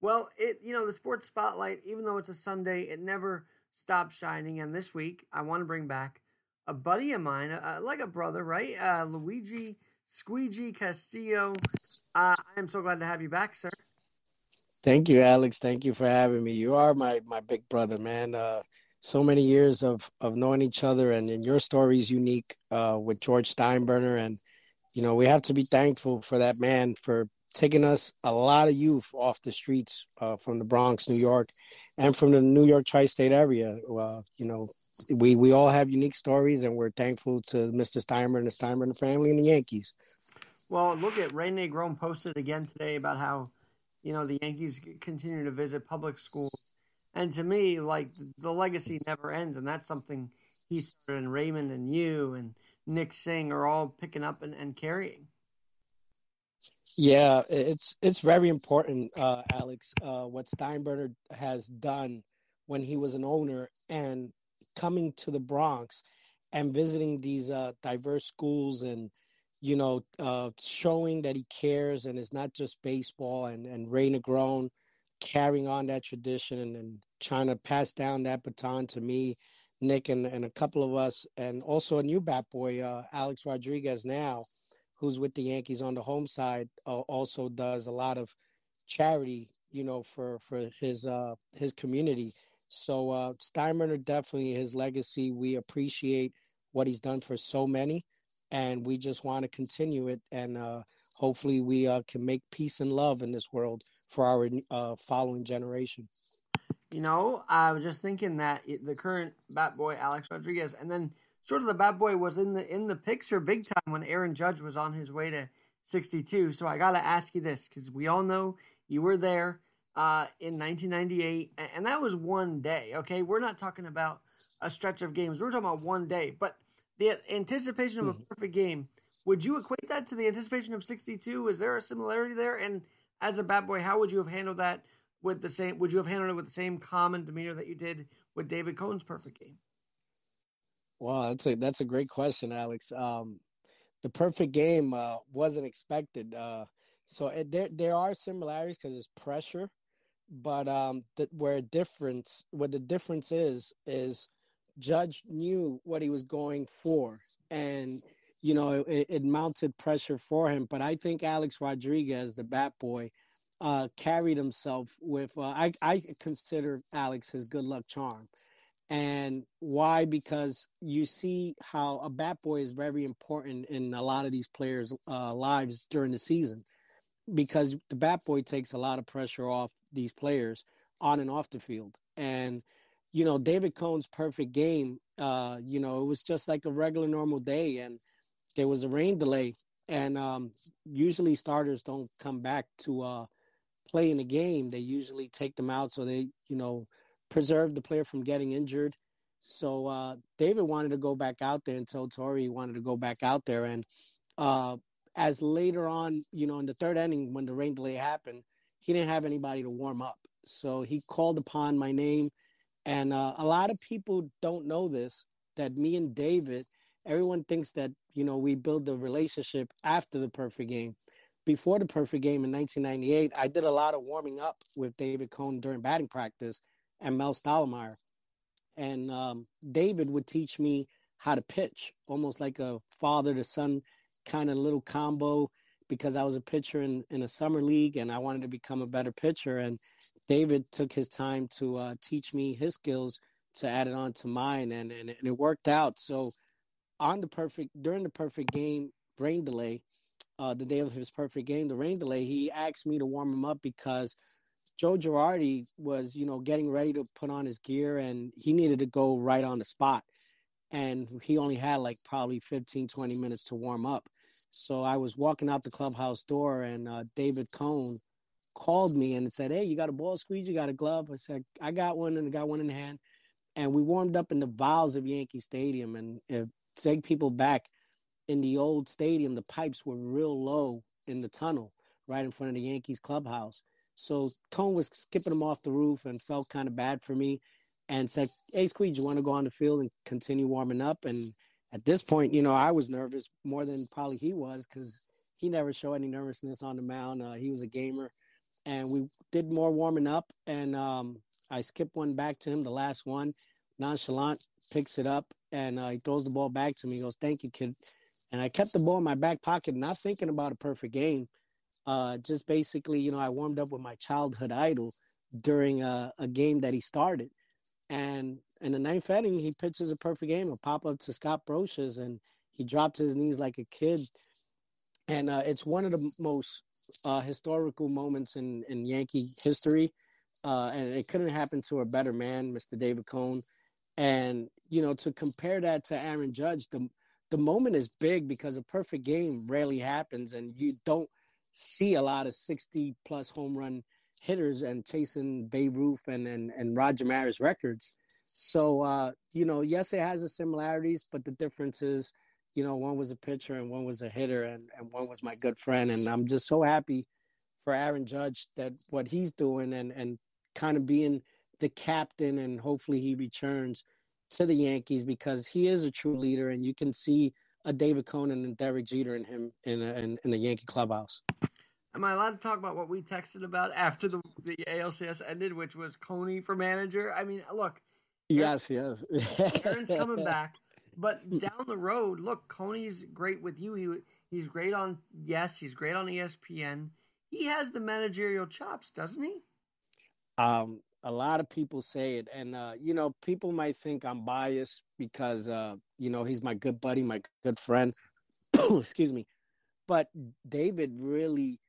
Well, it you know the sports spotlight, even though it's a Sunday, it never stops shining. And this week, I want to bring back a buddy of mine, uh, like a brother, right? Uh, Luigi Squeegee Castillo. Uh, I am so glad to have you back, sir. Thank you, Alex. Thank you for having me. You are my my big brother, man. Uh, so many years of of knowing each other, and, and your story is unique uh, with George Steinbrenner, and you know we have to be thankful for that man for taking us a lot of youth off the streets uh, from the Bronx, New York, and from the New York tri-state area. You know, we we all have unique stories, and we're thankful to Mr. Steinbrenner and the Steinbrenner family and the Yankees. Well, look at Ray Negron posted again today about how you know the Yankees continue to visit public schools, and to me, like the legacy never ends, and that's something he. And Raymond and you and Nick Singh are all picking up and, and carrying. Yeah, it's it's very important, uh, Alex. Uh, what Steinbrenner has done when he was an owner and coming to the Bronx and visiting these uh, diverse schools and you know uh, showing that he cares and it's not just baseball and and Ray Negron carrying on that tradition and, and trying to pass down that baton to me, Nick, and, and a couple of us, and also a new bat boy, uh, Alex Rodriguez now who's with the Yankees on the home side, uh, also does a lot of charity, you know, for for his uh his community. So uh Steinbrenner definitely his legacy. We appreciate what he's done for so many, and we just want to continue it. And uh, hopefully, we uh, can make peace and love in this world for our uh, following generation. You know, I was just thinking that the current bat boy Alex Rodriguez, and then sort of the bad boy was in the in the picture big time when Aaron Judge was on his way to 62. So I got to ask you this because we all know you were there uh, in 1998, and that was one day. Okay, we're not talking about a stretch of games. We're talking about one day. But the anticipation of a mm-hmm. perfect game, would you equate that to the anticipation of 62? Is there a similarity there? And as a bad boy, how would you have handled that with the same? Would you have handled it with the same common demeanor that you did with David Cone's perfect game? Wow, that's a that's a great question, Alex. Um, the perfect game uh, wasn't expected. Uh, so it, there there are similarities because it's pressure, but um, the, where difference where the difference is is Judge knew what he was going for, and you know it, it mounted pressure for him. But I think Alex Rodriguez, the bat boy, uh, carried himself with. Uh, I I consider Alex his good luck charm and why? Because you see how a bat boy is very important in a lot of these players' uh, lives during the season, because the bat boy takes a lot of pressure off these players on and off the field. And you know, David Cone's perfect game. Uh, you know, it was just like a regular normal day, and there was a rain delay, and um, usually starters don't come back to uh, play in the game. They usually take them out so they, you know preserve the player from getting injured. So uh, David wanted to go back out there, and told Torre he wanted to go back out there. And uh, as later on, you know, in the third inning when the rain delay happened, he didn't have anybody to warm up. So he called upon my name, and uh, a lot of people don't know this that me and David, everyone thinks that you know we build the relationship after the perfect game. Before the perfect game in 1998, I did a lot of warming up with David Cone during batting practice and Mel Stottlemyre. And um, David would teach me how to pitch, almost like a father to son kind of little combo because I was a pitcher in, in a summer league and I wanted to become a better pitcher. And David took his time to uh, teach me his skills to add it on to mine, and, and, and it worked out. So on the perfect during the perfect game rain delay, uh, the day of his perfect game, the rain delay, he asked me to warm him up because Joe Girardi was, you know, getting ready to put on his gear and he needed to go right on the spot. And he only had like probably 15, 20 minutes to warm up. So I was walking out the clubhouse door and uh, David Cone called me and said, Hey, you got a ball squeeze? You got a glove? I said, I got one and I got one in hand. And we warmed up in the valves of Yankee Stadium. And to take people back in the old stadium, the pipes were real low in the tunnel right in front of the Yankees clubhouse. So Cone was skipping him off the roof and felt kind of bad for me and said, Hey, Squeeze, you want to go on the field and continue warming up? And at this point, you know, I was nervous more than probably he was because he never showed any nervousness on the mound. Uh, he was a gamer. and we did more warming up, and um, I skipped one back to him, the last one. Nonchalant picks it up, and uh, he throws the ball back to me. He goes, "Thank you, kid." And I kept the ball in my back pocket, not thinking about a perfect game. Uh, just basically, you know, I warmed up with my childhood idol during a, a game that he started, and in the ninth inning, he pitches a perfect game, a pop up to Scott Brosius, and he drops his knees like a kid. And uh, it's one of the most uh, historical moments in, in Yankee history. Uh, and it couldn't happen to a better man, Mr. David Cone. And, you know, to compare that to Aaron Judge, the, the moment is big because a perfect game rarely happens. And you don't see a lot of 60 plus home run hitters and chasing Babe Ruth and, and, and Roger Maris records. So, uh, you know, yes, it has the similarities, but the difference is, you know, one was a pitcher and one was a hitter and, and one was my good friend. And I'm just so happy for Aaron Judge that what he's doing and, and kind of being the captain and hopefully he returns to the Yankees because he is a true leader and you can see a David Conan and Derek Jeter and him in, a, in, in the Yankee clubhouse. Am I allowed to talk about what we texted about after the, the ALCS ended, which was Coney for manager? I mean, look, Yes, yes. Aaron's coming back, but down the road, look, Coney's great with you. He he's great on YES, he's great on ESPN. He has the managerial chops, doesn't he? Um, a lot of people say it, and uh, you know, people might think I'm biased because uh, you know he's my good buddy, my good friend. Excuse me, but David really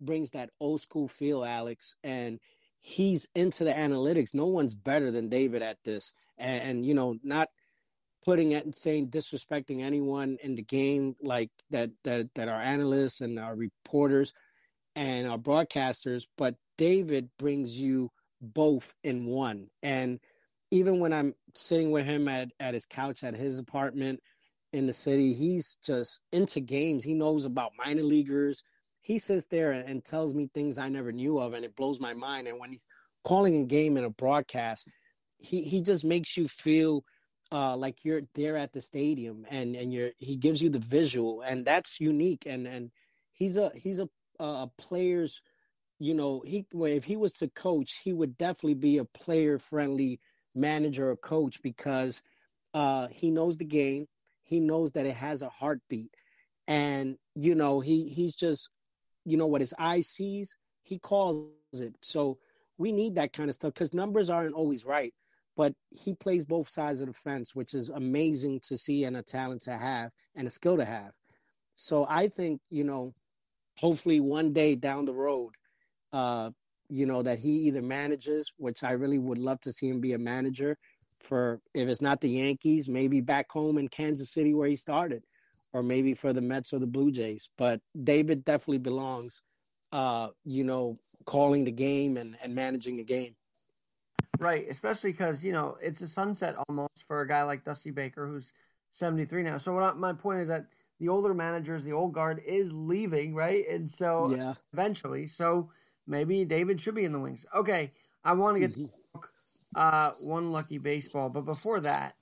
brings that old school feel, Alex, and he's into the analytics. No one's better than David at this. And, and you know, not putting it and saying disrespecting anyone in the game like that that that our analysts and our reporters and our broadcasters, but David brings you both in one. And even when I'm sitting with him at, at his couch at his apartment in the city, he's just into games. He knows about minor leaguers, he sits there and tells me things I never knew of, and it blows my mind. And when he's calling a game in a broadcast, he he just makes you feel uh, like you're there at the stadium, and and you're he gives you the visual, and that's unique. And and he's a he's a a player's, you know, he if he was to coach, he would definitely be a player friendly manager or coach because uh, he knows the game, he knows that it has a heartbeat, and you know he he's just you know what his eye sees, he calls it. So we need that kind of stuff because numbers aren't always right. But he plays both sides of the fence, which is amazing to see and a talent to have and a skill to have. So I think, you know, hopefully one day down the road, uh, you know, that he either manages, which I really would love to see him be a manager for, if it's not the Yankees, maybe back home in Kansas City where he started or maybe for the Mets or the Blue Jays. But David definitely belongs, uh, you know, calling the game and, and managing the game. Right, especially because you know it's a sunset almost for a guy like Dusty Baker, who's seventy three now. So what I, my point is that the older managers, the old guard, is leaving, right? And so yeah. eventually, so maybe David should be in the wings. Okay, I want to get mm-hmm. to uh, one lucky baseball, but before that,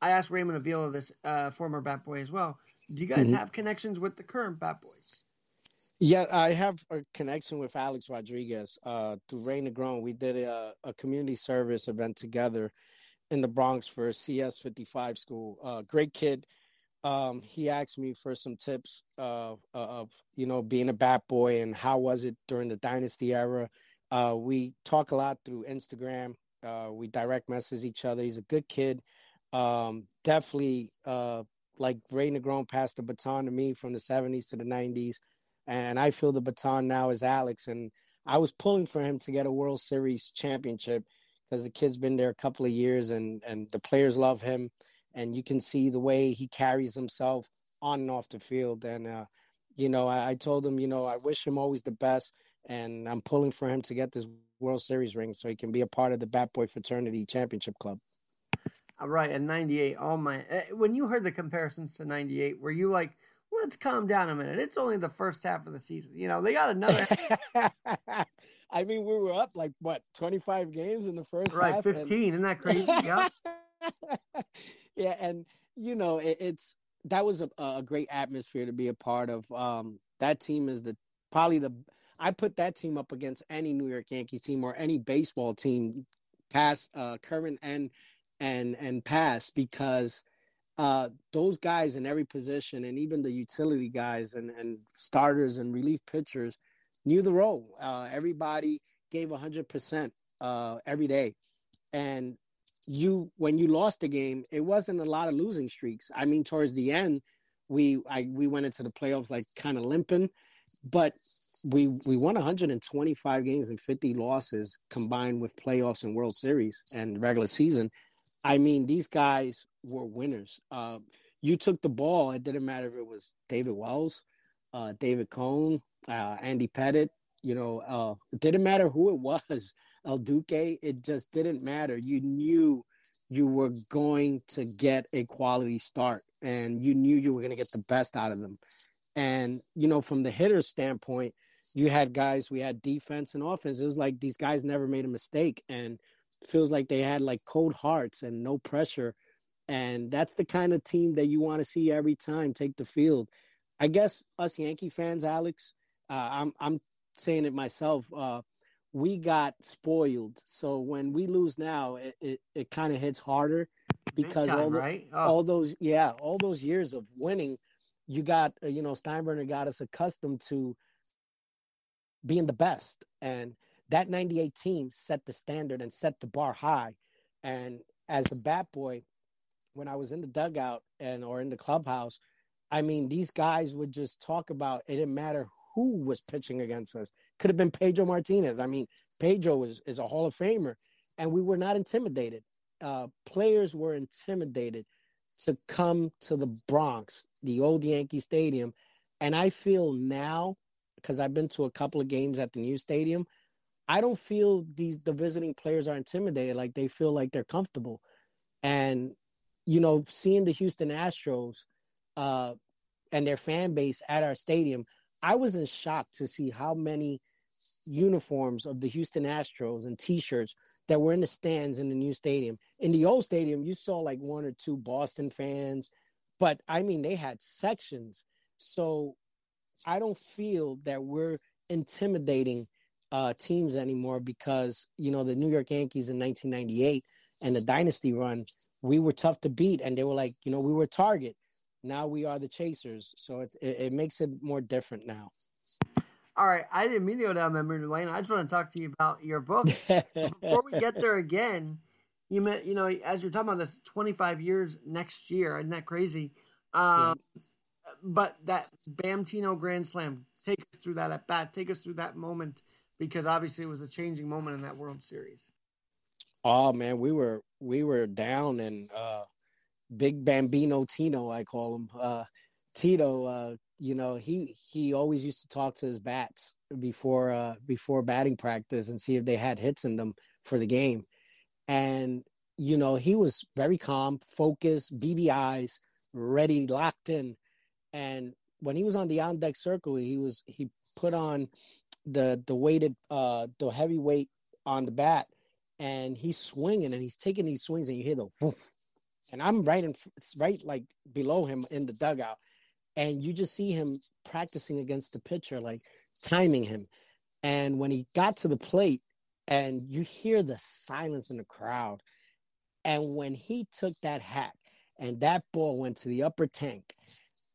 I asked Raymond Avila, this uh, former Bat Boy as well. Do you guys mm-hmm. have connections with the current Bat Boys? Yeah, I have a connection with Alex Rodriguez uh, through Ray Negron. We did a, a, community service event together in the Bronx for CS 55 school. Uh, great kid. Um, he asked me for some tips of, of, you know, being a bat boy and how was it during the dynasty era. Uh, we talk a lot through Instagram. Uh, we direct message each other. He's a good kid. Um, definitely uh, like Ray Negron passed the baton to me from the 70s to the 90s. And I feel the baton now is Alex. And I was pulling for him to get a World Series championship because the kid's been there a couple of years and, and the players love him. And you can see the way he carries himself on and off the field. And, uh, you know, I, I told him, you know, I wish him always the best. And I'm pulling for him to get this World Series ring so he can be a part of the Bat Boy Fraternity Championship Club. Right, and 98. Oh my. Eh, when you heard the comparisons to 98, were you like, let's calm down a minute. It's only the first half of the season. You know, they got another. I mean, we were up like what, 25 games in the first right, half? Right, 15. And... Isn't that crazy? yeah. Yeah. And, you know, it, it's that was a, a great atmosphere to be a part of. Um, that team is the probably the, I put that team up against any New York Yankees team or any baseball team, past, uh, current and and and past, because uh, those guys in every position, and even the utility guys and and starters and relief pitchers, knew the role. Uh, everybody gave hundred percent uh, every day, and you when you lost the game, it wasn't a lot of losing streaks. I mean, towards the end, we I we went into the playoffs like kind of limping, but we we won 125 games and 50 losses combined with playoffs and World Series and regular season. I mean, these guys were winners. Uh, you took the ball. It didn't matter if it was David Wells, uh, David Cone, uh, Andy Pettitte. You know, uh, it didn't matter who it was. El Duque. It just didn't matter. You knew you were going to get a quality start, and you knew you were going to get the best out of them. And you know, from the hitter standpoint, you had guys. We had defense and offense. It was like these guys never made a mistake, and feels like they had like cold hearts and no pressure. And that's the kind of team that you want to see every time take the field. I guess us Yankee fans, Alex, uh, I'm I'm saying it myself. Uh, we got spoiled. So when we lose now, it it, it kind of hits harder because time, all the, right? Oh. all those yeah all those years of winning, you got uh, you know Steinbrenner got us accustomed to being the best, and that '98 team set the standard and set the bar high. And as a bat boy, when I was in the dugout and or in the clubhouse, I mean these guys would just talk about it didn't matter who was pitching against us could have been Pedro Martinez. I mean, Pedro is, is a Hall of Famer, and we were not intimidated. Uh, players were intimidated to come to the Bronx, the old Yankee Stadium. And I feel now, because I've been to a couple of games at the new stadium, I don't feel these the visiting players are intimidated. Like they feel like they're comfortable. And, you know, seeing the Houston Astros uh, and their fan base at our stadium, I was in shock to see how many uniforms of the Houston Astros and T-shirts that were in the stands in the new stadium. In the old stadium, you saw like one or two Boston fans, but I mean they had sections. So I don't feel that we're intimidating uh, teams anymore because you know the New York Yankees in 1998 and the dynasty run, we were tough to beat, and they were like, you know, we were target. Now we are the chasers, so it, it makes it more different now. All right, I didn't mean to go down memory lane. I just want to talk to you about your book. Before we get there again, you met, you know, as you're talking about this, 25 years next year, isn't that crazy? Um. But that Bam Tino Grand Slam, take us through that at bat, take us through that moment, because obviously it was a changing moment in that World Series. Oh man, we were we were down and uh, Big Bambino Tino, I call him. Uh, Tito uh, you know, he he always used to talk to his bats before uh before batting practice and see if they had hits in them for the game. And you know, he was very calm, focused, beady eyes, ready, locked in. And when he was on the on deck circle, he was he put on the the weighted uh the heavy weight on the bat and he's swinging and he's taking these swings and you hear the woof. And I'm right in right like below him in the dugout and you just see him practicing against the pitcher, like timing him. And when he got to the plate, and you hear the silence in the crowd, and when he took that hat and that ball went to the upper tank,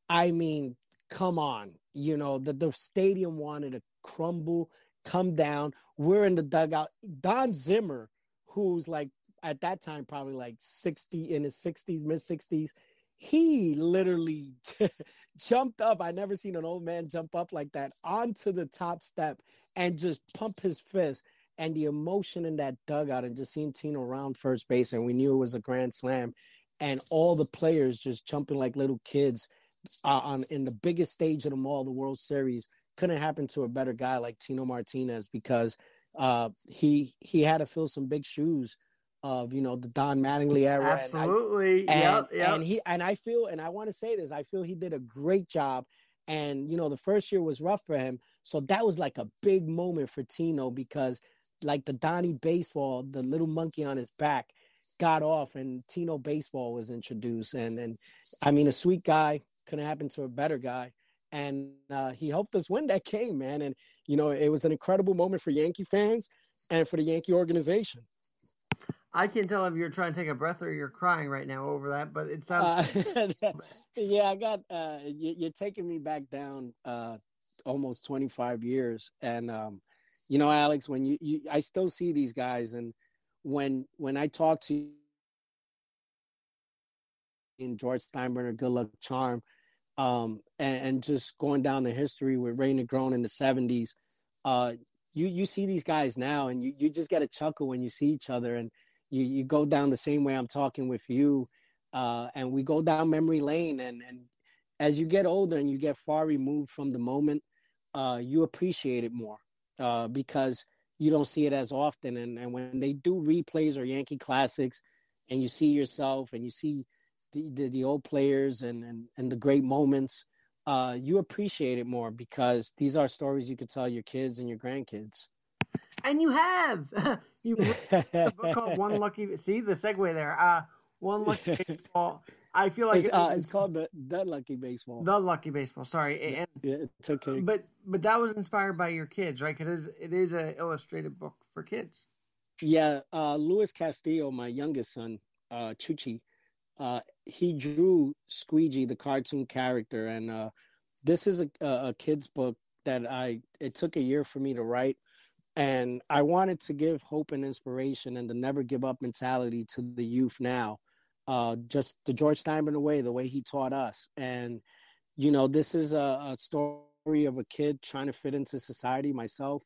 I mean, come on, you know, the, the stadium wanted to crumble, come down. We're in the dugout. Don Zimmer, who's like at that time probably like 60 in his 60s, mid 60s, he literally jumped up. I never seen an old man jump up like that onto the top step and just pump his fist. And the emotion in that dugout and just seeing Tino around first base, and we knew it was a grand slam, and all the players just jumping like little kids uh, on in the biggest stage of them all, the World Series. Couldn't happen to a better guy like Tino Martinez because uh, he he had to fill some big shoes of you know the Don Mattingly era. Absolutely. And, I, and, yep, yep. and he and I feel and I want to say this. I feel he did a great job. And you know the first year was rough for him, so that was like a big moment for Tino because like the Donnie baseball, the little monkey on his back, got off, and Tino baseball was introduced. And and I mean a sweet guy couldn't happen to a better guy. And uh, he helped us win that game, man. And you know, it was an incredible moment for Yankee fans and for the Yankee organization. I can't tell if you're trying to take a breath or you're crying right now over that, but it sounds. Uh, yeah, I got. Uh, you, are taking me back down uh, almost 25 years, and um, you know, Alex, when you, you, I still see these guys, and when when I talk to you in George Steinbrenner, Good Luck Charm, um, and, and, just going down the history with Ray Negron in the 70s, uh, you you see these guys now, and you, you just get a chuckle when you see each other, and you you go down the same way I'm talking with you, uh, and we go down memory lane, and and as you get older and you get far removed from the moment, uh, you appreciate it more uh, because you don't see it as often, and and when they do replays or Yankee classics, and you see yourself and you see the the, the old players and, and and the great moments. Uh, you appreciate it more because these are stories you could tell your kids and your grandkids and you have you a book called One Lucky. See the segue there. Uh, One Lucky Baseball. I feel like it's, it uh, it's called the the Lucky Baseball. The Lucky Baseball. Sorry, and, yeah, it's okay. But but that was inspired by your kids, right? Because it is an illustrated book for kids. Yeah, uh, Luis Castillo, my youngest son, uh, Chuchi, uh, he drew Squeegee, the cartoon character, and uh, this is a, a kid's book that I. It took a year for me to write and I wanted to give hope and inspiration and the never give up mentality to the youth now. Uh, just the George Steinbrenner way, the way he taught us. And, you know, this is a, a story of a kid trying to fit into society myself.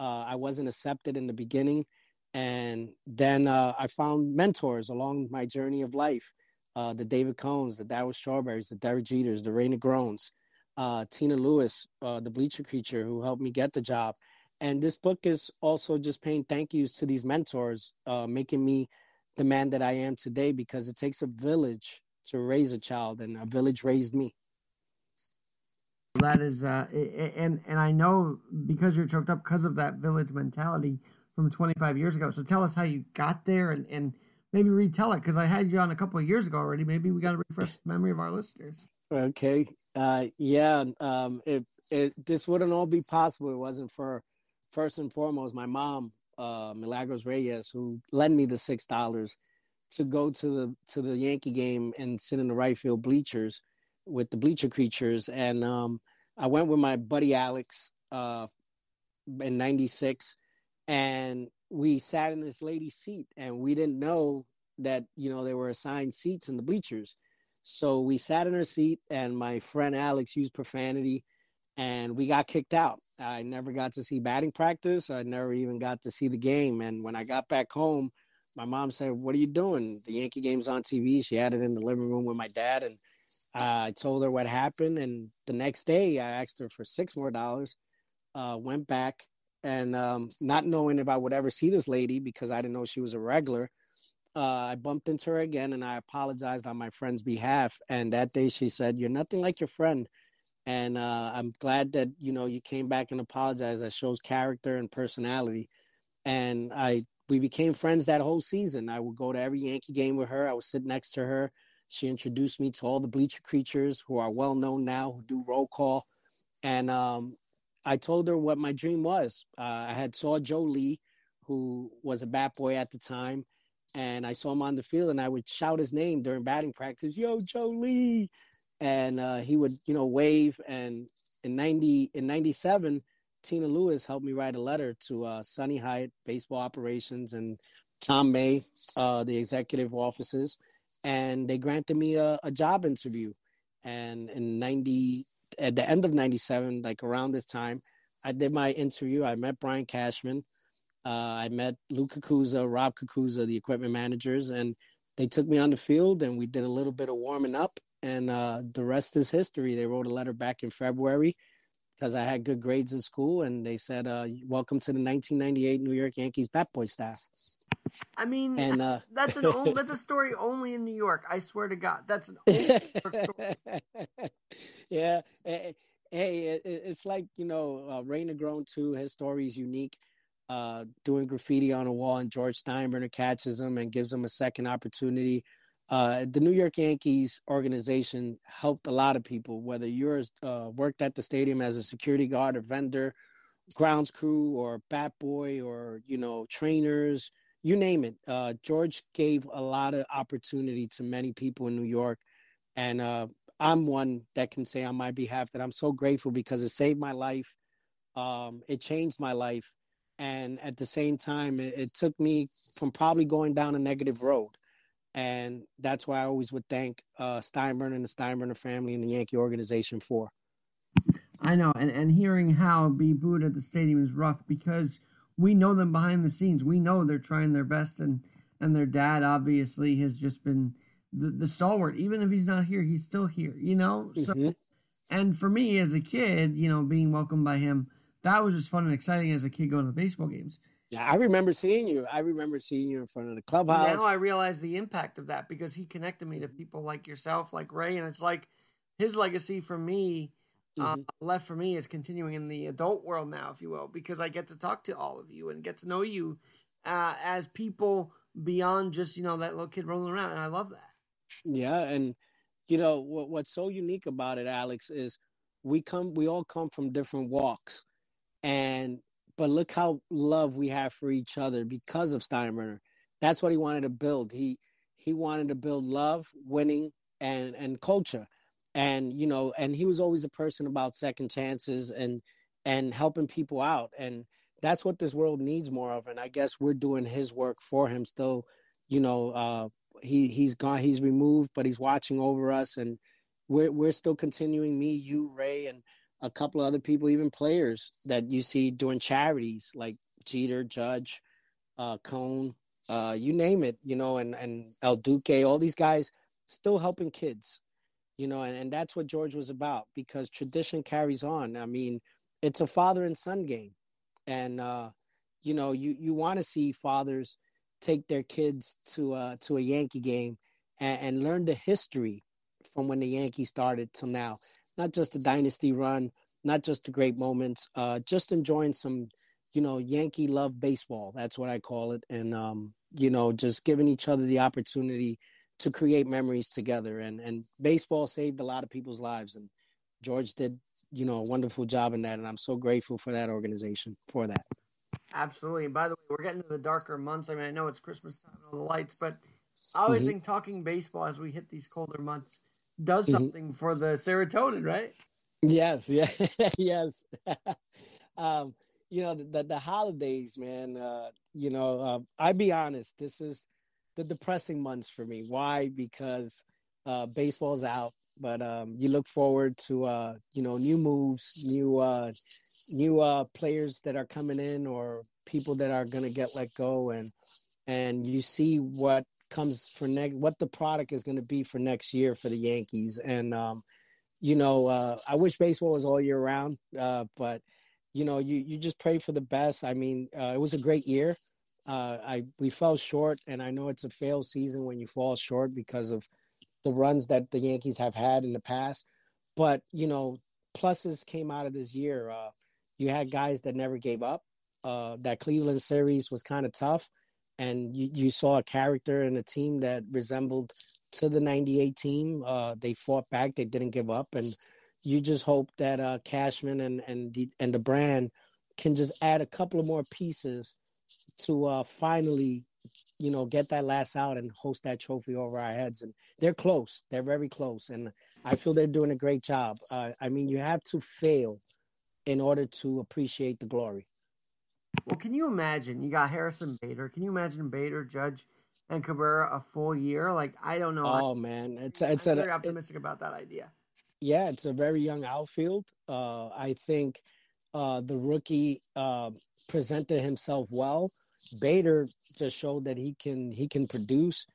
Uh, I wasn't accepted in the beginning. And then uh, I found mentors along my journey of life. Uh, the David Cones, the Darryl Strawberries, the Derek Jeters, the Ray Negrons, uh, Tina Lewis, uh, the Bleacher Creature, who helped me get the job and this book is also just paying thank yous to these mentors, uh, making me the man that I am today because it takes a village to raise a child, and a village raised me. That is, uh, and and I know because you're choked up because of that village mentality from 25 years ago. So tell us how you got there, and and maybe retell it because I had you on a couple of years ago already. Maybe we got to refresh the memory of our listeners. Okay, uh, yeah, um, it, it this wouldn't all be possible. It wasn't for first and foremost, my mom, uh, Milagros Reyes, who lent me the six dollars to go to the to the Yankee game and sit in the right field bleachers with the bleacher creatures. And um, I went with my buddy Alex uh, in '96, and we sat in this lady's seat, and we didn't know that you know there were assigned seats in the bleachers. So we sat in her seat, and my friend Alex used profanity and we got kicked out. I never got to see batting practice. I never even got to see the game. And when I got back home, my mom said, "What are you doing? The Yankee game's on TV." She had it in the living room with my dad, and uh, I told her what happened. And the next day, I asked her for six more dollars. Uh, went back, and um, not knowing if I would ever see this lady because I didn't know she was a regular. Uh, I bumped into her again, and I apologized on my friend's behalf. And that day, she said, "You're nothing like your friend." And uh, I'm glad that you know you came back and apologized. That shows character and personality. And I we became friends that whole season. I would go to every Yankee game with her. I would sit next to her. She introduced me to all the bleacher creatures who are well known now, who do roll call. And um, I told her what my dream was. Uh, I had saw Joe Lee, who was a bat boy at the time, and I saw him on the field, and I would shout his name during batting practice, "Yo, Joe Lee!" And uh, he would you know wave. And in 90 in 97 tina lewis helped me write a letter to uh, hyatt baseball operations and tom may uh, the executive offices. And they granted me a, a job interview. And in 90 at the end of 97 like around this time i did my interview. I met brian cashman. Uh, i met luke Cucuzza rob Cucuzza the equipment managers. And they took me on the field and we did a little bit of warming up and uh, the rest is history. They wrote a letter back in February because I had good grades in school, and they said, uh, "Welcome to the 1998 New York Yankees bat boy staff." I mean, and uh, that's an old, that's a story only in New York. I swear to God, that's an old story. yeah, hey, it's like you know, uh, Ray Negron too. His story is unique. Uh, doing graffiti on a wall, and George Steinbrenner catches him and gives him a second opportunity uh, the New York Yankees organization helped a lot of people, whether you're uh, worked at the stadium as a security guard or vendor, grounds crew or bat boy or you know trainers you name it. Uh, george gave a lot of opportunity to many people in new york. And uh, i'm one that can say on my behalf that i'm so grateful because it saved my life. Um, it changed my life. And at the same time it, it took me from probably going down a negative road and that's why I always would thank uh, Steinbrenner and the Steinbrenner family and the Yankee organization for. I know, and, and hearing how be booed at the stadium is rough because we know them behind the scenes. We know they're trying their best, and and their dad obviously has just been the, the stalwart. Even if he's not here, he's still here. You know, so mm-hmm. and for me as a kid, you know, being welcomed by him, that was just fun and exciting as a kid going to the baseball games. Yeah, I remember seeing you. I remember seeing you in front of the clubhouse. Now I realize the impact of that because he connected me to people like yourself, like Ray, and it's like his legacy for me, uh, mm-hmm. uh, left for me, is continuing in the adult world now, if you will, because I get to talk to all of you and get to know you uh, as people beyond just you know that little kid rolling around, and I love that. Yeah, and you know what, what's so unique about it, Alex, is we come, we all come from different walks, and but look how love we have for each other because of Steinbrenner. That's what he wanted to build. He he wanted to build love, winning, and and culture, and you know, and he was always a person about second chances and and helping people out, and that's what this world needs more of. And I guess we're doing his work for him still. You know, uh, he he's gone, he's removed, but he's watching over us, and we're we're still continuing. Me, you, Ray, and a couple of other people, even players that you see doing charities like Jeter, Judge, uh, Cone, uh, you name it, you know, and, and El Duque, all these guys still helping kids, you know, and, and that's what George was about because tradition carries on. I mean, it's a father and son game. And, uh, you know, you, you want to see fathers take their kids to, uh, to a Yankee game and, and learn the history from when the Yankees started till now not just the dynasty run, not just the great moments, uh, just enjoying some, you know, Yankee love baseball. That's what I call it. And, um, you know, just giving each other the opportunity to create memories together. And, and baseball saved a lot of people's lives. And George did, you know, a wonderful job in that. And I'm so grateful for that organization for that. Absolutely. And by the way, we're getting to the darker months. I mean, I know it's Christmas time and all the lights, but I always mm-hmm. think talking baseball as we hit these colder months does mm-hmm. something mm-hmm. for the serotonin, right? Yes, yeah, yes. um, you know the, the holidays, man. Uh, you know, uh, I be honest. This is the depressing months for me. Why? Because uh, baseball's out, but um, you look forward to uh, you know new moves, new uh, new uh, players that are coming in, or people that are going to get let go, and and you see what comes for next what the product is going to be for next year for the Yankees. And um you know uh I wish baseball was all year round uh but you know you you just pray for the best. I mean uh, it was a great year. Uh I we fell short and I know it's a fail season when you fall short because of the runs that the Yankees have had in the past. But you know pluses came out of this year. Uh you had guys that never gave up. Uh that Cleveland series was kind of tough and you, you saw a character and a team that resembled to the 98 team. Uh, they fought back. They didn't give up. And you just hope that uh, Cashman and, and, the, and the brand can just add a couple of more pieces to uh, finally, you know, get that last out and host that trophy over our heads. And they're close. They're very close. And I feel they're doing a great job. Uh, I mean, you have to fail in order to appreciate the glory. Well, can you imagine? You got Harrison Bader. Can you imagine Bader, Judge, and Cabrera a full year? Like I don't know. Oh man, it's it's I'm very optimistic it, about that idea. Yeah, it's a very young outfield. Uh, I think uh, the rookie uh, presented himself well. Bader just showed that he can he can produce.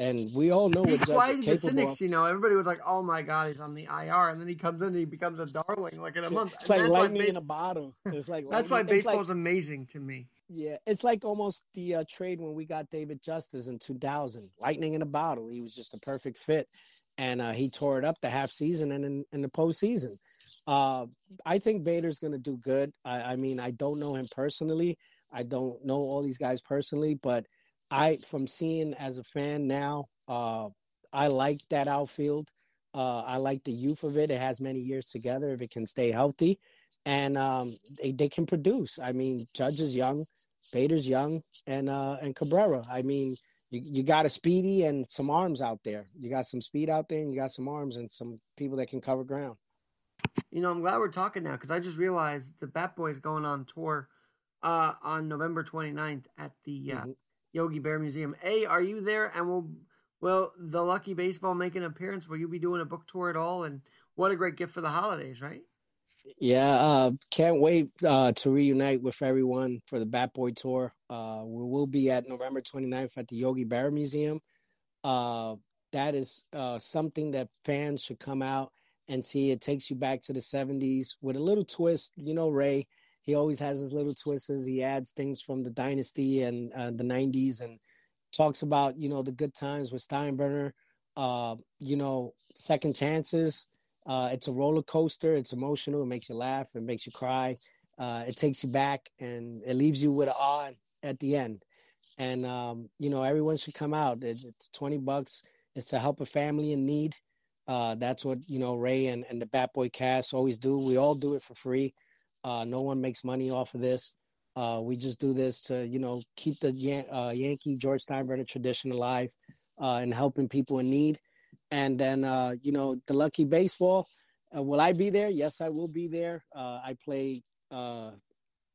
And we all know what Judge is capable the cynics, of. You know, everybody was like, "Oh my God, he's on the IR," and then he comes in and he becomes a darling, like in a month. It's and like lightning base- in a bottle. It's like that's why baseball's like, amazing to me. Yeah, it's like almost the uh, trade when we got David Justice in 2000. Lightning in a bottle. He was just a perfect fit, and uh, he tore it up the half season and in, in the postseason. Uh, I think Bader's going to do good. I, I mean, I don't know him personally. I don't know all these guys personally, but I from seeing as a fan now, uh, I like that outfield. Uh, I like the youth of it. It has many years together if it can stay healthy. and um, they they can produce. I mean, Judge is young, Bader's young, and uh, and Cabrera. I mean, you you got a speedy and some arms out there. You got some speed out there, and you got some arms and some people that can cover ground. You know, I'm glad we're talking now because I just realized the Bat Boys going on tour uh, on November 29th at the uh, mm-hmm. Yogi Berra Museum. A, are you there? And will will the Lucky Baseball make an appearance? Will you be doing a book tour at all? And what a great gift for the holidays, right? Yeah, uh, can't wait uh, to reunite with everyone for the Bat Boy tour. Uh, we will be at November 29th at the Yogi Berra Museum. Uh, that is uh, something that fans should come out and see. It takes you back to the 70s with a little twist. You know, Ray, he always has his little twists. He adds things from the dynasty and uh, the 90s and talks about, you know, the good times with Steinbrenner, you know, second chances uh, it's a roller coaster. It's emotional. It makes you laugh. It makes you cry. Uh, it takes you back and it leaves you with awe at the end. And um, you know, everyone should come out. It, it's twenty bucks. It's to help a family in need. Uh, that's what you know Ray and, and the Bat Boy cast always do. We all do it for free. Uh, no one makes money off of this. Uh, we just do this to you know keep the Yan- uh, Yankee George Steinbrenner tradition alive and helping people in need. And then, uh, you know, the lucky baseball. Uh, will I be there? Yes, I will be there. Uh, I play, uh,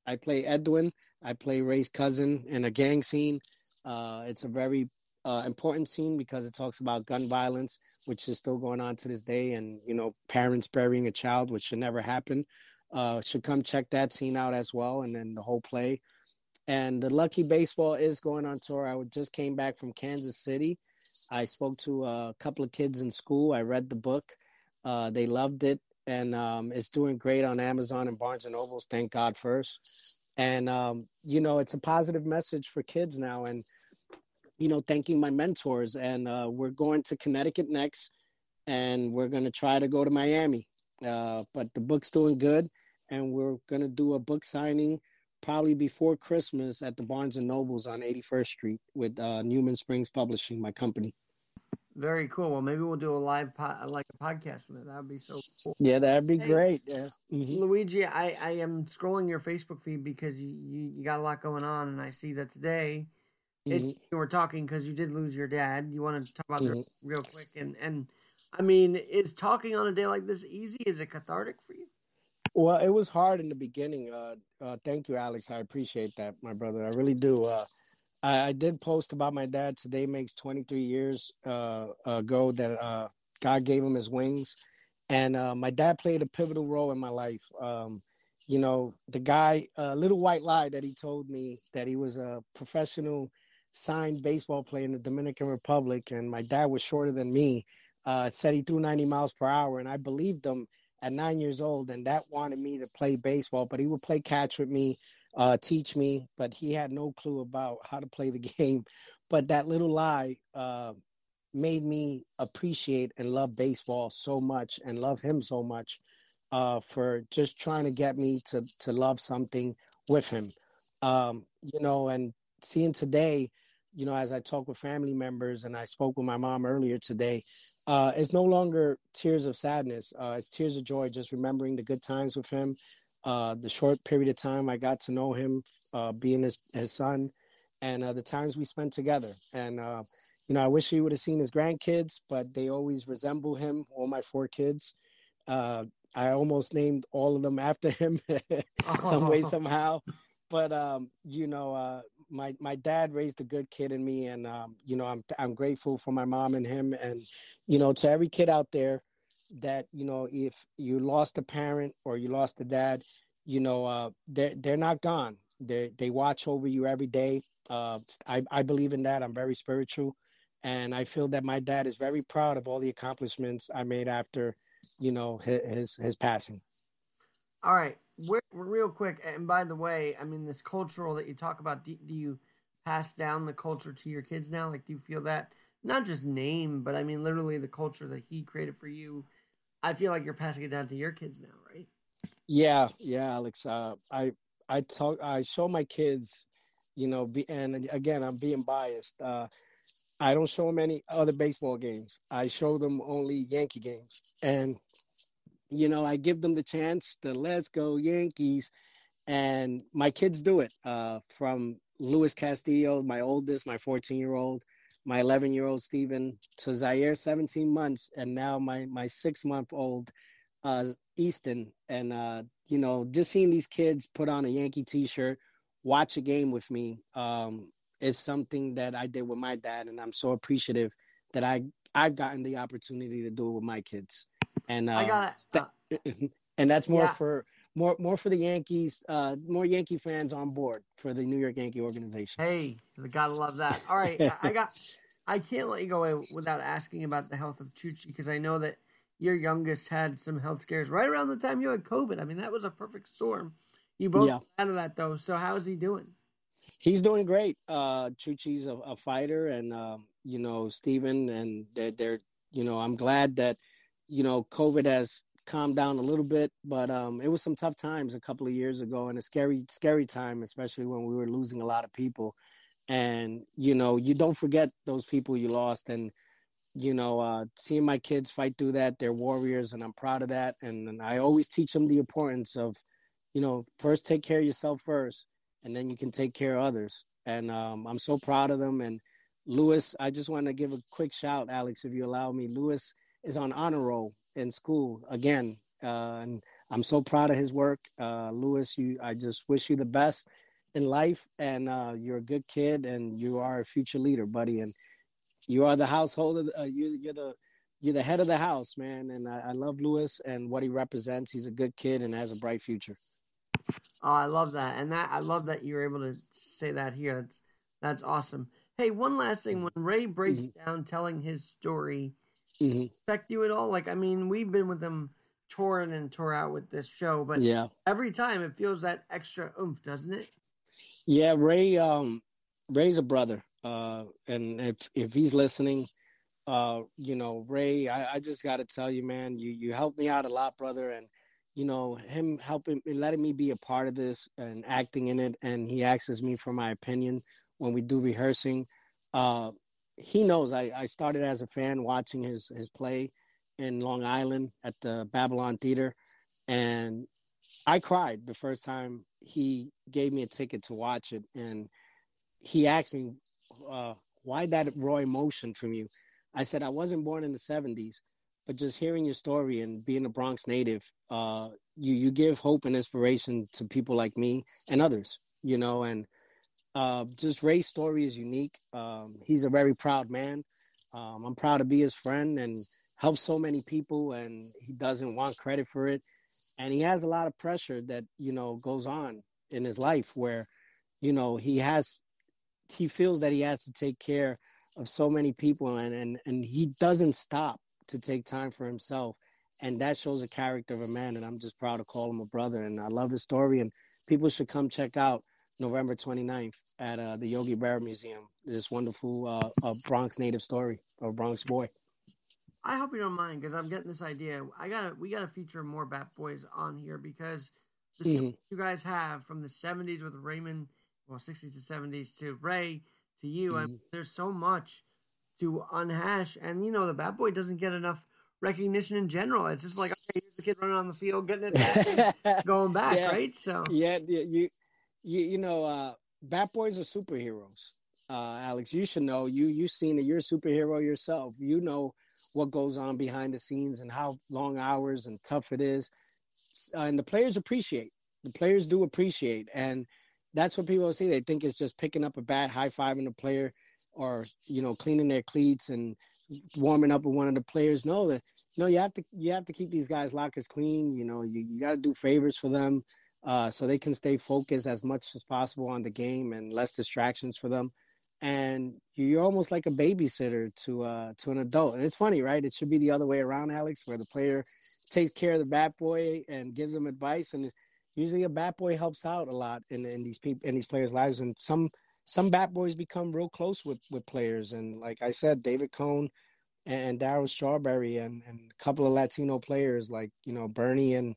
I play Edwin. I play Ray's cousin in a gang scene. Uh, it's a very uh, important scene because it talks about gun violence, which is still going on to this day, and you know, parents burying a child, which should never happen. Should come check that scene out as well, and then the whole play. And the Lucky Baseball is going on tour. I just came back from Kansas City I spoke to a couple of kids in school. I read the book. Uh, they loved it, and um, it's doing great on Amazon and Barnes and Nobles. Thank God first. And um, you know, it's a positive message for kids now. And you know, thanking my mentors. And uh, we're going to Connecticut next, and we're going to try to go to Miami. Uh, but the book's doing good, and we're to do a book signing probably before Christmas at the Barnes and Nobles on 81st Street with uh, Newman Springs Publishing, my company. Very cool. Well, maybe we'll do a live po- like a podcast with it. That would be so cool. Yeah, that'd be hey, great. Yeah. Mm-hmm. Luigi, I, I am scrolling your Facebook feed because you, you, you got a lot going on, and I see that today mm-hmm. you were talking because you did lose your dad. You want to talk about mm-hmm. that real quick, and and I mean, is talking on a day like this easy? Is it cathartic for you? Well, it was hard in the beginning. Uh, uh, thank you, Alex. I appreciate that, my brother. I really do. Uh, I, I, did post about my dad. Today makes 23 years uh, ago that uh, God gave him his wings, and uh, my dad played a pivotal role in my life. Um, you know, the guy, a little white lie that he told me that he was a professional signed baseball player in the Dominican Republic, and my dad was shorter than me. Said he threw 90 miles per hour, and I believed him at nine years old, and that wanted me to play baseball. But he would play catch with me, uh, teach me, but he had no clue about how to play the game. But that little lie uh, made me appreciate and love baseball so much, and love him so much uh, for just trying to get me to to love something with him. Um, you know, and seeing today you know, as I talk with family members and I spoke with my mom earlier today, uh, it's no longer tears of sadness. Uh, it's tears of joy, just remembering the good times with him, uh, the short period of time I got to know him, uh, being his, his son, and uh, the times we spent together. And, uh, you know, I wish he would have seen his grandkids, but they always resemble him, all my four kids. I almost named all of them after him some way, somehow. But, um, you know, my my dad raised a good kid in me, and um, you know I'm I'm grateful for my mom and him, and you know to every kid out there that you know if you lost a parent or you lost a dad, you know uh, they they're not gone. They they watch over you every day. Uh, I I believe in that. I'm very spiritual, and I feel that my dad is very proud of all the accomplishments I made after you know his his passing. All right, we're real quick. And by the way, I mean this cultural that you talk about. Do, do you pass down the culture to your kids now? Like, do you feel that not just name, but I mean literally the culture that he created for you? I feel like you're passing it down to your kids now, right? Yeah, yeah, Alex. Uh, I I talk. I show my kids, you know, be, and again, I'm being biased. Uh, I don't show them any other baseball games. I show them only Yankee games, and you know, I give them the chance to let's go Yankees, and my kids do it. Uh, from Luis Castillo, my oldest, my 14 year old, my 11 year old Steven, to Zaire, 17 months, and now my my six month old uh, Easton. And uh, you know, just seeing these kids put on a Yankee T-shirt, watch a game with me, um, is something that I did with my dad, and I'm so appreciative that I I've gotten the opportunity to do it with my kids. And uh, I got it. And that's more yeah. for more more for the Yankees, uh, more Yankee fans on board for the New York Yankee organization. Hey, gotta love that. All right, I, got. I can't let you go away without asking about the health of Chuchi because I know that your youngest had some health scares right around the time you had COVID. I mean, that was a perfect storm. You both yeah. out of that though. So how is he doing? He's doing great. Uh, Chuchi's a, a fighter, and um, you know Steven, and they're, they're, you know, I'm glad that you know COVID has calmed down a little bit, but um, it was some tough times a couple of years ago, and a scary, scary time, especially when we were losing a lot of people. And you know, you don't forget those people you lost, and you know, uh, seeing my kids fight through that, they're warriors, and I'm proud of that. And, and I always teach them the importance of, you know, first take care of yourself first, and then you can take care of others. And um, I'm so proud of them. And Lewis, I just want to give a quick shout, Alex, if you allow me. Lewis is on honor roll in school again, uh, and I'm so proud of his work. Uh, Lewis, you, I just wish you the best in life, and uh, you're a good kid, and you are a future leader, buddy. And you are the household. Uh, you, you're the you're the head of the house, man. And I, I love Lewis and what he represents. He's a good kid and has a bright future. Oh, I love that, and that I love that you're able to say that here. That's that's awesome. Hey, one last thing: when Ray breaks mm-hmm. down telling his story, mm-hmm. affect you at all? Like, I mean, we've been with him touring and tour out with this show, but yeah, every time it feels that extra oomph, doesn't it? Yeah, Ray. Um, Ray's a brother. Uh, and if if he's listening, uh, you know, Ray, I, I just got to tell you, man, you you helped me out a lot, brother, and you know him helping letting me be a part of this and acting in it, and he asks me for my opinion when we do rehearsing. Uh, he knows I, I started as a fan watching his his play in Long Island at the Babylon Theater, and I cried the first time he gave me a ticket to watch it, and he asked me uh, why that raw emotion from you? I said, I wasn't born in the 70s, but just hearing your story and being a Bronx native, uh, you, you give hope and inspiration to people like me and others, you know, and uh, just Ray's story is unique. Um, he's a very proud man. Um, I'm proud to be his friend and help so many people, and he doesn't want credit for it. And he has a lot of pressure that, you know, goes on in his life where, you know, he has he feels that he has to take care of so many people and, and, and he doesn't stop to take time for himself. And that shows a character of a man. And I'm just proud to call him a brother. And I love his story. And people should come check out November 29th at uh, the Yogi Berra Museum. This wonderful uh, Bronx native story of Bronx boy. I hope you don't mind because I'm getting this idea. I gotta we gotta feature more Bat Boys on here because the mm-hmm. you guys have from the 70s with Raymond well, 60s to 70s to Ray to you. Mm-hmm. I mean, there's so much to unhash, and you know the Bat Boy doesn't get enough recognition in general. It's just like okay, here's the kid running on the field, getting it back, going back, yeah. right? So yeah, you you you know, uh, Bat Boys are superheroes. Uh, Alex, you should know. You you've seen it. You're a superhero yourself. You know what goes on behind the scenes and how long hours and tough it is. Uh, and the players appreciate. The players do appreciate, and that's what people see. They think it's just picking up a bat, high fiving a player, or you know, cleaning their cleats and warming up with one of the players. No, that no, you have to you have to keep these guys' lockers clean. You know, you, you got to do favors for them uh, so they can stay focused as much as possible on the game and less distractions for them. And you're almost like a babysitter to uh, to an adult. And it's funny, right? It should be the other way around, Alex, where the player takes care of the bat boy and gives them advice and usually a bat boy helps out a lot in, in these people in these players' lives, and some some bat boys become real close with with players. And like I said, David Cone and Darryl Strawberry and, and a couple of Latino players like you know Bernie and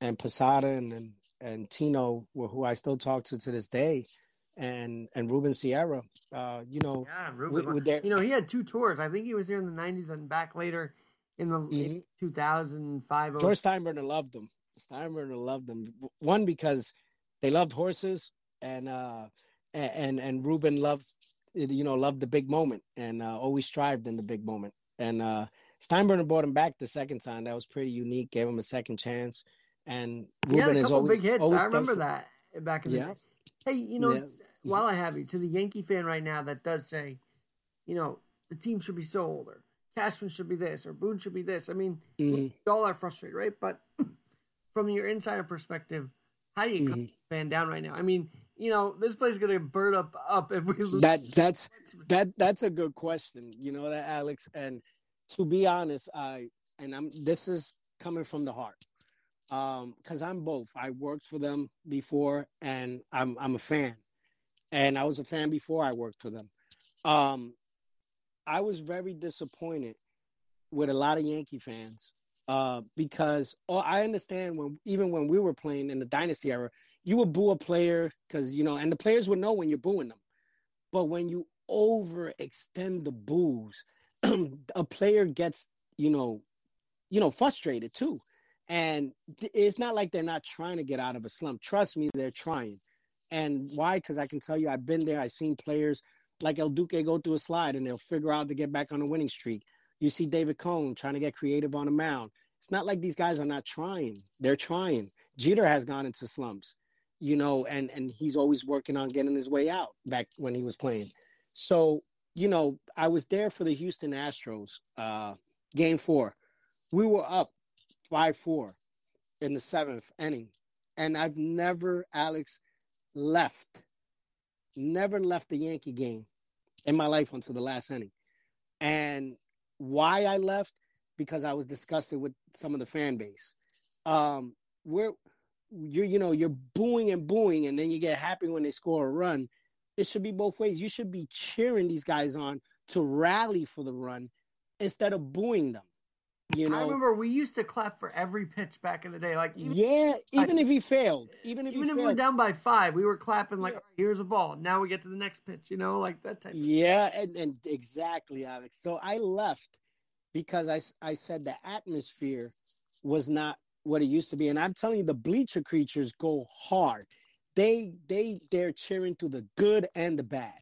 and Posada and and, and Tino, who I still talk to to this day, and and Ruben Sierra. Uh, you know, yeah, Ruben. Their, you know, he had two tours. I think he was here in the '90s and back later in the Mhm. 2005. George Steinbrenner loved them. Steinbrenner loved them. One because they loved horses, and uh, and and, and Ruben loved you know loved the big moment, and uh, always strived in the big moment. And uh, Steinbrenner brought him back the second time. That was pretty unique. Gave him a second chance, and Ruben a is couple always big hits. always I remember that back in the Yeah. day. Hey, you know, Yeah. while I have you, to the Yankee fan right now that does say, you know, the team should be so older. Cashman should be this, or Boone should be this. I mean, Mhm. we all are frustrated, right? But from your insider perspective, how do you Mhm. the fan down right now? I mean, you know, this place is gonna burn up up if we lose. That that's that that's a good question. You know that Alex. And to be honest, I and I'm this is coming from the heart. Um, because I'm both. I worked for them before, and I'm I'm a fan, and I was a fan before I worked for them. Um, I was very disappointed with a lot of Yankee fans uh, because oh, I understand when even when we were playing in the dynasty era, you would boo a player because you know, and the players would know when you're booing them. But when you overextend the boos, a player gets you know, you know, frustrated too. And it's not like they're not trying to get out of a slump. Trust me, they're trying. And why? Because I can tell you, I've been there. I've seen players like El Duque go through a slide and they'll figure out to get back on a winning streak. You see David Cone trying to get creative on a mound. It's not like these guys are not trying. They're trying. Jeter has gone into slumps, you know, and and he's always working on getting his way out back when he was playing. So, you know, I was there for the Houston Astros uh game 4. We were up 5-4 in the 7th inning. And I've never Alex left never left the Yankee game in my life until the last inning. And why I left? Because I was disgusted with some of the fan base. Um, we're you you know you're booing and booing, and then you get happy when they score a run. It should be both ways. You should be cheering these guys on to rally for the run instead of booing them. You I remember we used to clap for every pitch back in the day. Like even, yeah. Even if he failed, even if even he if we failed, were down by five, we were clapping like, "All right, "Here's a ball." Now we get to the next pitch. You know, like that type. of Yeah, and, and exactly, Alex. So I left because I I said the atmosphere was not what it used to be, and I'm telling you, the bleacher creatures go hard. They they they're cheering to the good and the bad.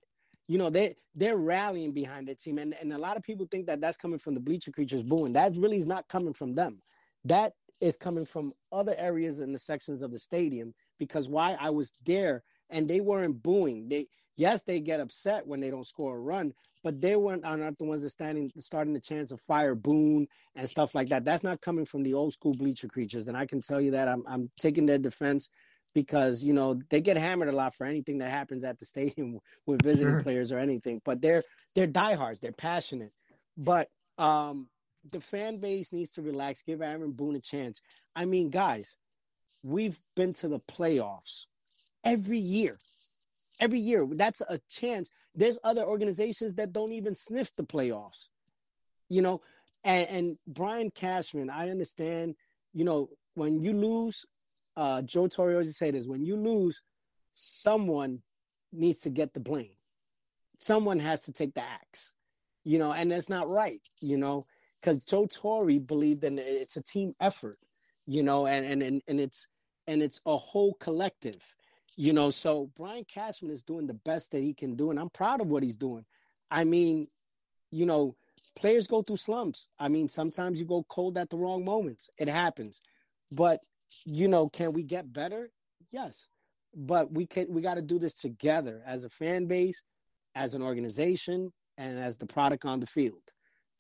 You know they they're rallying behind their team, and and a lot of people think that that's coming from the bleacher creatures booing. That really is not coming from them. That is coming from other areas in the sections of the stadium because why I was there and they weren't booing. They yes, they get upset when they don't score a run, but they weren't are not the ones that standing starting the chance of fire Boone and stuff like that. That's not coming from the old school bleacher creatures, and I can tell you that I'm I'm taking their defense because you know they get hammered a lot for anything that happens at the stadium with visiting Sure. players or anything. But they're they're diehards, they're passionate, but um. The fan base needs to relax. Give Aaron Boone a chance. I mean, guys, we've been to the playoffs every year every year. That's a chance. There's other organizations that don't even sniff the playoffs, you know. And, and Brian Cashman, I understand. You know, when you lose, uh, Joe Torre always say this: when you lose, someone needs to get the blame. Someone has to take the axe, you know, and that's not right, you know, because Joe Torre believed in it's a team effort, you know, and and and, and it's and it's a whole collective you know. So brian cashman is doing the best that he can do and i'm proud of what he's doing. I mean you know players go through slumps. I mean sometimes you go cold at the wrong moments. It happens. But you know can we get better yes but we can we got to do this together as a fan base as an organization and as the product on the field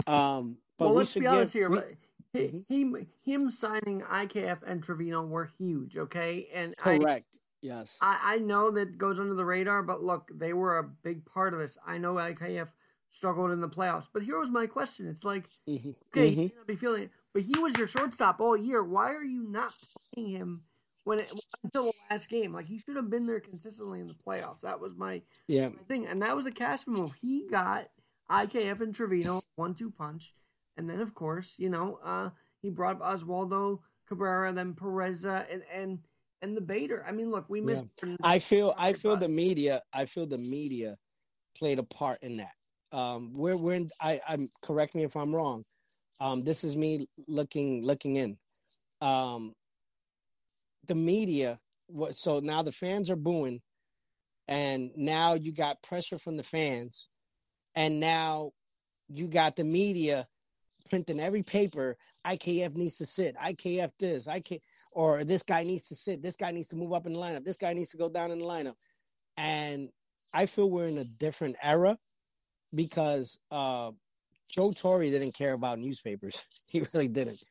um but well, we let's be honest give- here. we- but he, he, him signing IKF and Trevino were huge. Okay, and I, correct yes I, I know that goes under the radar, but look, they were a big part of this. I know IKF struggled in the playoffs, but here was my question: It's like, Mhm. okay, he Mhm. may not be feeling it, but he was your shortstop all year. Why are you not playing him when it, until the last game? Like he should have been there consistently in the playoffs. That was my yeah thing, and that was a cash move. He got IKF and Trevino one-two punch, and then of course, you know, uh, he brought Oswaldo Cabrera, then Peraza, and and and the Bader. I mean, look, we missed. I feel I feel the media I feel the media played a part in that. Um we're we're in, I I'm correct me if I'm wrong. Um, this is me looking looking in. Um, the media. So now the fans are booing, and now you got pressure from the fans, and now you got the media printing every paper. IKF needs to sit. IKF this. IK or this guy needs to sit. This guy needs to move up in the lineup. This guy needs to go down in the lineup. And I feel we're in a different era because uh, Joe Torre didn't care about newspapers. he really didn't.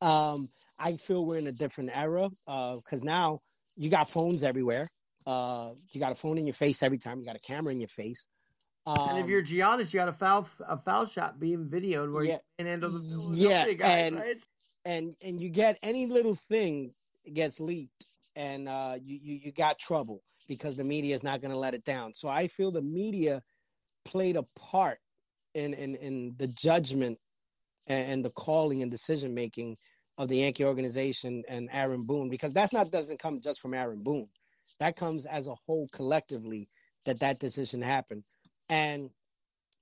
Um, I feel we're in a different era because uh, now you got phones everywhere. Uh, you got a phone in your face every time. You got a camera in your face. Um, and if you're Giannis, you got a foul a foul shot being videoed where yeah, you can handle the yeah, guy, and right? and and you get any little thing gets leaked, and uh, you, you you got trouble because the media is not going to let it down. So I feel the media played a part in in in the judgment and, the calling and decision making of the Yankee organization and Aaron Boone because that's not doesn't come just from Aaron Boone. That comes as a whole collectively that that decision happened. And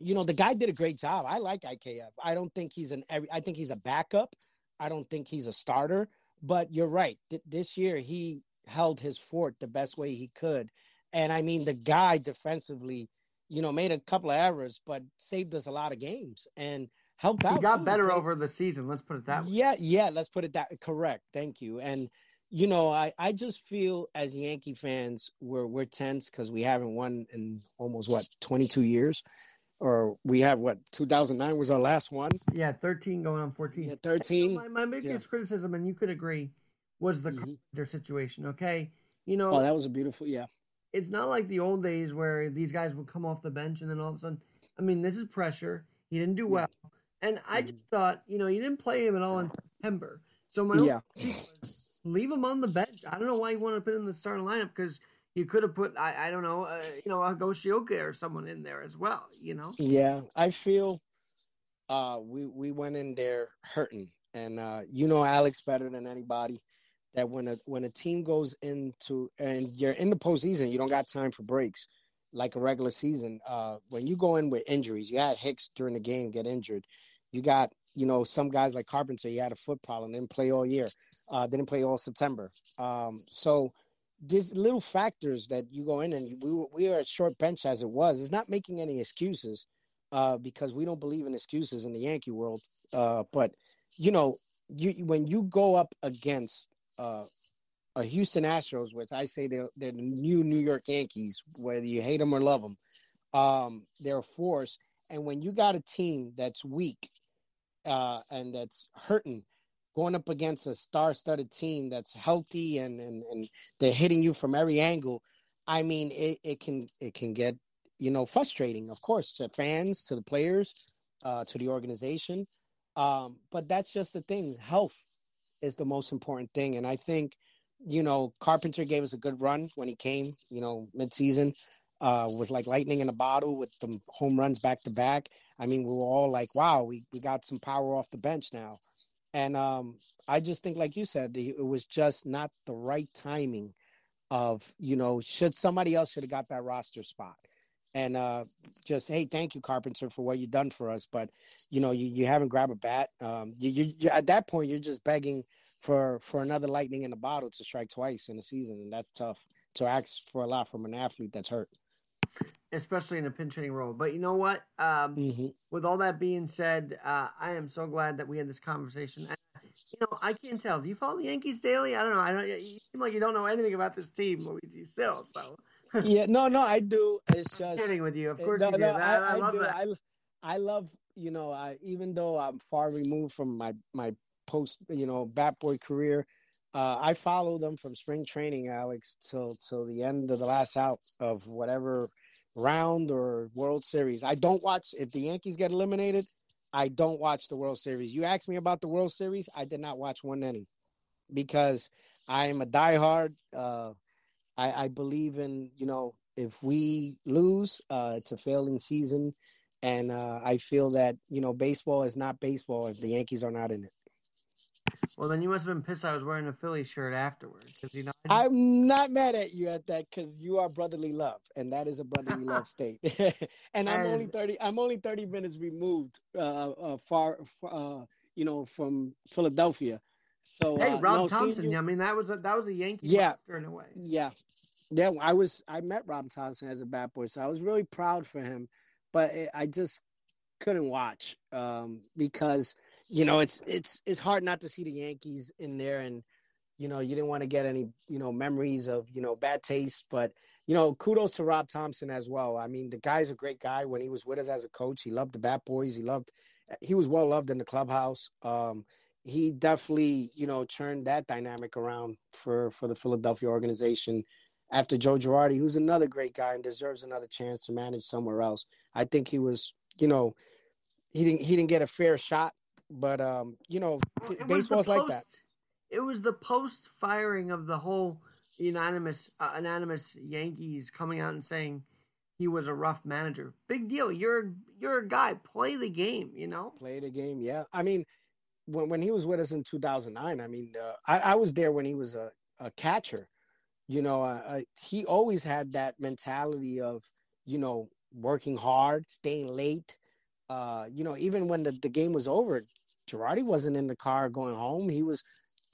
you know, the guy did a great job. I like IKF. I don't think he's an I think he's a backup. I don't think he's a starter, but you're right. Th- this year he held his fort the best way he could. And I mean, the guy defensively, you know, made a couple of errors, but saved us a lot of games and helped out. He got too. better over the season. Let's put it that way. Yeah, yeah. Let's put it that correct. Thank you. And you know, I, I just feel as Yankee fans, we're we're tense because we haven't won in almost what twenty two years, or we have what two thousand nine was our last one. Yeah, thirteen going on fourteen. Yeah, thirteen. my, my biggest yeah. criticism, and you could agree, was the mm-hmm. situation. Okay, you know. Oh, that was a beautiful. Yeah. It's not like the old days where these guys would come off the bench and then all of a sudden. I mean, this is pressure. He didn't do well, and I mm-hmm. just thought, you know, you didn't play him at all in September. So my yeah. was, leave him on the bench. I don't know why you want to put him in the starting lineup because you could have put I, I don't know uh, you know a Goshioka or someone in there as well. You know. Yeah, I feel uh, we we went in there hurting, and uh, you know Alex better than anybody. That when a when a team goes into and you're in the postseason, you don't got time for breaks like a regular season. Uh, when you go in with injuries, you had Hicks during the game get injured. You got you know, some guys like Carpenter, he had a foot problem, didn't play all year, uh, didn't play all September. Um, so these little factors that you go in and we we are a short bench as it was. It's not making any excuses uh, because we don't believe in excuses in the Yankee world. Uh, but you know, you when you go up against uh, a Houston Astros, which I say they're they're the new New York Yankees, whether you hate them or love them, um, they're a force. And when you got a team that's weak uh, and that's hurting going up against a star-studded team that's healthy and, and, and they're hitting you from every angle. I mean, it, it can it can get you know frustrating, of course, to fans, to the players, uh, to the organization. Um, but that's just the thing. Health is the most important thing, and I think you know Carpenter gave us a good run when he came. You know, midseason uh, was like lightning in a bottle with the home runs back to back. I mean, we were all like, wow, we, we got some power off the bench now. And um, I just think, like you said, it was just not the right timing of, you know, should somebody else should have got that roster spot. And uh, just, hey, thank you, Carpenter, for what you've done for us. But, you know, you, you haven't grabbed a bat. Um, you, you, you, at that point, you're just begging for, for another lightning in the bottle to strike twice in a season. And that's tough to ask for a lot from an athlete that's hurt especially in a pinch hitting role. But you know what? Um, mm-hmm. With all that being said, uh, I am so glad that we had this conversation. And, you know, I can't tell. Do you follow the Yankees daily? I don't know. I don't. You seem like you don't know anything about this team, Luigi. Still, so. Yeah, no, no, I do. It's just kidding with you. Of course, no, you do. No, I, I, I, love do. that. I, I love you know. I even though I'm far removed from my my post you know bat boy career uh, I follow them from spring training, Alex, till till the end of the last out of whatever round or World Series. I don't watch if the Yankees get eliminated. I don't watch the World Series. You asked me about the World Series. I did not watch one inning because I am a diehard. Uh, I, I believe in you know if we lose, uh, it's a failing season, and uh, I feel that you know baseball is not baseball if the Yankees are not in it. Well, then you must have been pissed I was wearing a Philly shirt afterwards. Cause, you know, just... I'm not mad at you at that because you are brotherly love, and that is a brotherly love state. and I'm only thirty. I'm only thirty minutes removed, uh, uh far, uh, you know, from Philadelphia. So hey, uh, Rob no, Thomson. you, I mean, that was a that was a Yankee yeah, in a way. Yeah, yeah. I was I met Rob Thomson as a bat boy, so I was really proud for him. But it, I just couldn't watch um, because you know it's it's it's hard not to see the Yankees in there, and you know you didn't want to get any you know memories of you know bad taste. But you know kudos to Rob Thomson as well. I mean the guy's a great guy. When he was with us as a coach, he loved the bat boys. He loved he was well loved in the clubhouse. Um, he definitely you know turned that dynamic around for for the Philadelphia organization after Joe Girardi, who's another great guy and deserves another chance to manage somewhere else. I think he was, you know, he didn't he didn't get a fair shot, but um, you know, was baseball's the like that. It was the post firing of the whole unanimous uh, unanimous Yankees coming out and saying he was a rough manager. Big deal. You're you're a guy. Play the game. You know. Play the game, yeah. I mean, when when he was with us in 2009, I mean, uh, I, I was there when he was a, a catcher. You know, uh, he always had that mentality of, you know, working hard, staying late. Uh, you know, even when the, the game was over, Girardi wasn't in the car going home. He was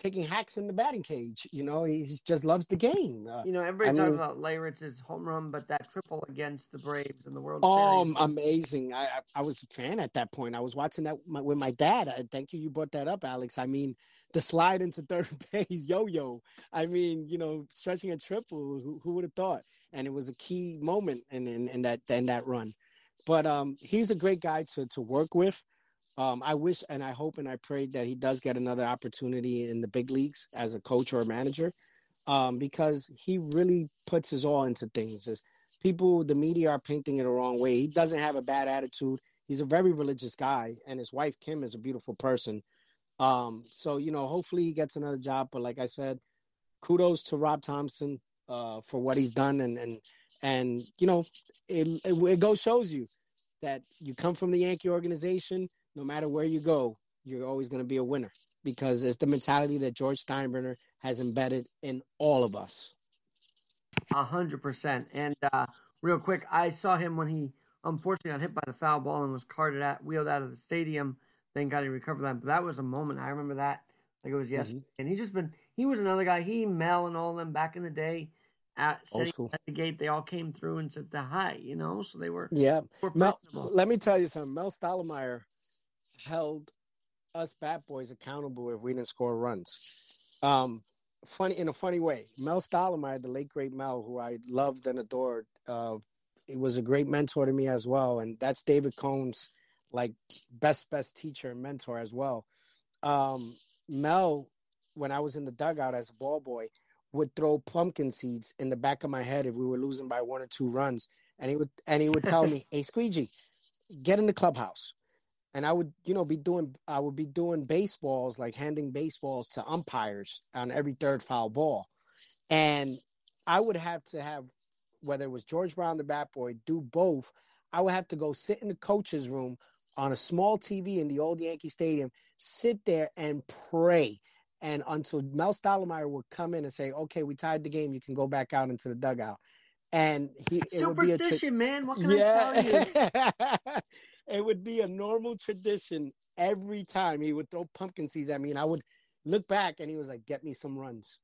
taking hacks in the batting cage. You know, he just loves the game. Uh, You know, everybody I talks mean- about Leyritz's home run, but that triple against the Braves in the World Oh, Series. amazing! I, I I was a fan at that point. I was watching that with my, with my dad. I, thank you, you brought that up, Alex. I mean, the slide into third base, yo-yo. I mean, you know, stretching a triple. Who, who would have thought? And it was a key moment in, in, in that in that run. But um, he's a great guy to to work with. Um, I wish and I hope and I pray that he does get another opportunity in the big leagues as a coach or a manager, um, because he really puts his all into things. Just people, the media are painting it the wrong way. He doesn't have a bad attitude. He's a very religious guy, and his wife Kim is a beautiful person. Um, so you know, hopefully he gets another job. But like I said, kudos to Rob Thomson uh, for what he's done, and and and you know, it it, it goes shows you that you come from the Yankee organization. No matter where you go, you're always going to be a winner because it's the mentality that George Steinbrenner has embedded in all of us. A hundred percent. And uh, real quick, I saw him when he unfortunately got hit by the foul ball and was carted out, wheeled out of the stadium. Thank God he recovered that. But that was a moment. I remember that like it was yesterday. And he just been. He was another guy. He, Mel, and all of them back in the day at at the gate. They all came through and said the hi. You know, so they were. Yeah, were Mel, let me tell you something. Mel Stottlemyre held us bat boys accountable if we didn't score runs. Um, funny in a funny way. Mel Stottlemyre, the late great Mel, who I loved and adored, uh, he was a great mentor to me as well. And that's David Cone's like best best teacher and mentor as well. Um, Mel, when I was in the dugout as a ball boy, would throw pumpkin seeds in the back of my head if we were losing by one or two runs, and he would and he would tell me, "Hey, Squeegee, get in the clubhouse." And I would, you know, be doing I would be doing baseballs, like handing baseballs to umpires on every third foul ball, and I would have to have whether it was George Brown the bat boy do both. I would have to go sit in the coach's room on a small TV in the old Yankee Stadium, sit there and pray. And until Mel Stottlemyre would come in and say, "Okay, we tied the game. You can go back out into the dugout." And he it would be a tra- Superstition, man. What can I tell you? it would be a normal tradition every time he would throw pumpkin seeds at me, and I would look back, and he was like, "Get me some runs."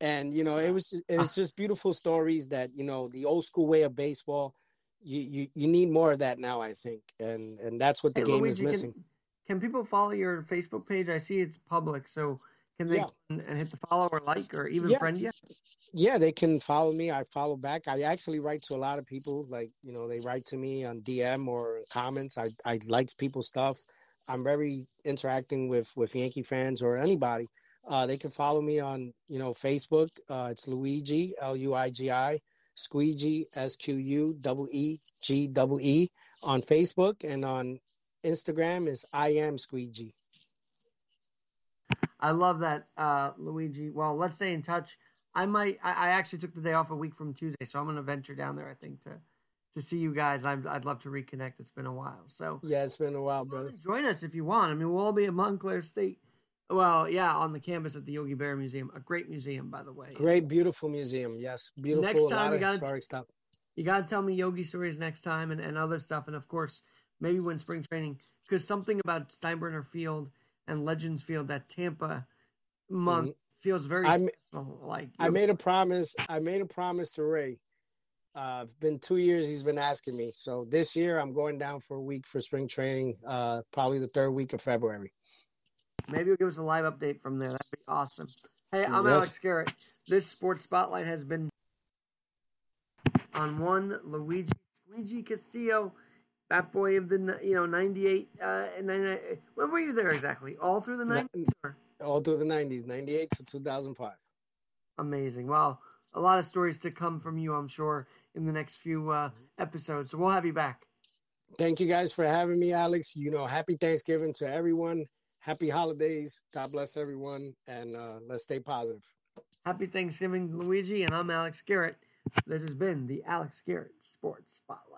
And you know, it was it was just beautiful stories that you know the old school way of baseball. You you, you need more of that now, I think, and and that's what the Hey, game Luigi, is missing. Can, can people follow your Facebook page? I see it's public, so can they Yeah. and, hit the follow or like or even Yeah. friend you? yeah, they can follow me. I follow back. I actually write to a lot of people. Like, you know, they write to me on DM or comments. I, I like people's stuff. I'm very interacting with, with Yankee fans or anybody. Uh, they can follow me on, you know, Facebook. Uh, it's Luigi, L U I G I, Squeegee, S Q U double E G double E on Facebook. And on Instagram is I am Squeegee. I love that, uh, Luigi. Well, let's stay in touch. I might. I, I actually took the day off a week from Tuesday, so I'm going to venture down there. I think to to see you guys. I'd, I'd love to reconnect. It's been a while, so Yeah, it's been a while, brother. join us if you want. I mean, we'll all be at Montclair State. Well, yeah, on the campus at the Yogi Berra Museum, a great museum, by the way. Great, beautiful museum. Yes, beautiful. Next time lot we of gotta- historic stuff. You got to tell me Yogi stories next time and, and other stuff. And of course, maybe when spring training, because something about Steinbrenner Field and Legends Field that Tampa month mm-hmm. feels very I, special. Like I made a promise. I made a promise to Ray. Uh, been two years he's been asking me. So this year I'm going down for a week for spring training, uh, probably the third week of February. Maybe you'll give us a live update from there. That'd be awesome. Hey, I'm yes. Alex Garrett. This sports spotlight has been on one Luigi Luigi Castillo, Bat Boy of the you know '98 uh, and 99. When were you there exactly? All through the '90s. All through the '90s, '98 to 2005. Amazing! Wow, a lot of stories to come from you, I'm sure, in the next few uh, episodes. So we'll have you back. Thank you guys for having me, Alex. You know, happy Thanksgiving to everyone. Happy holidays. God bless everyone, and uh, let's stay positive. Happy Thanksgiving, Luigi, and I'm Alex Garrett. This has been the Alex Garrett Sports Spotlight.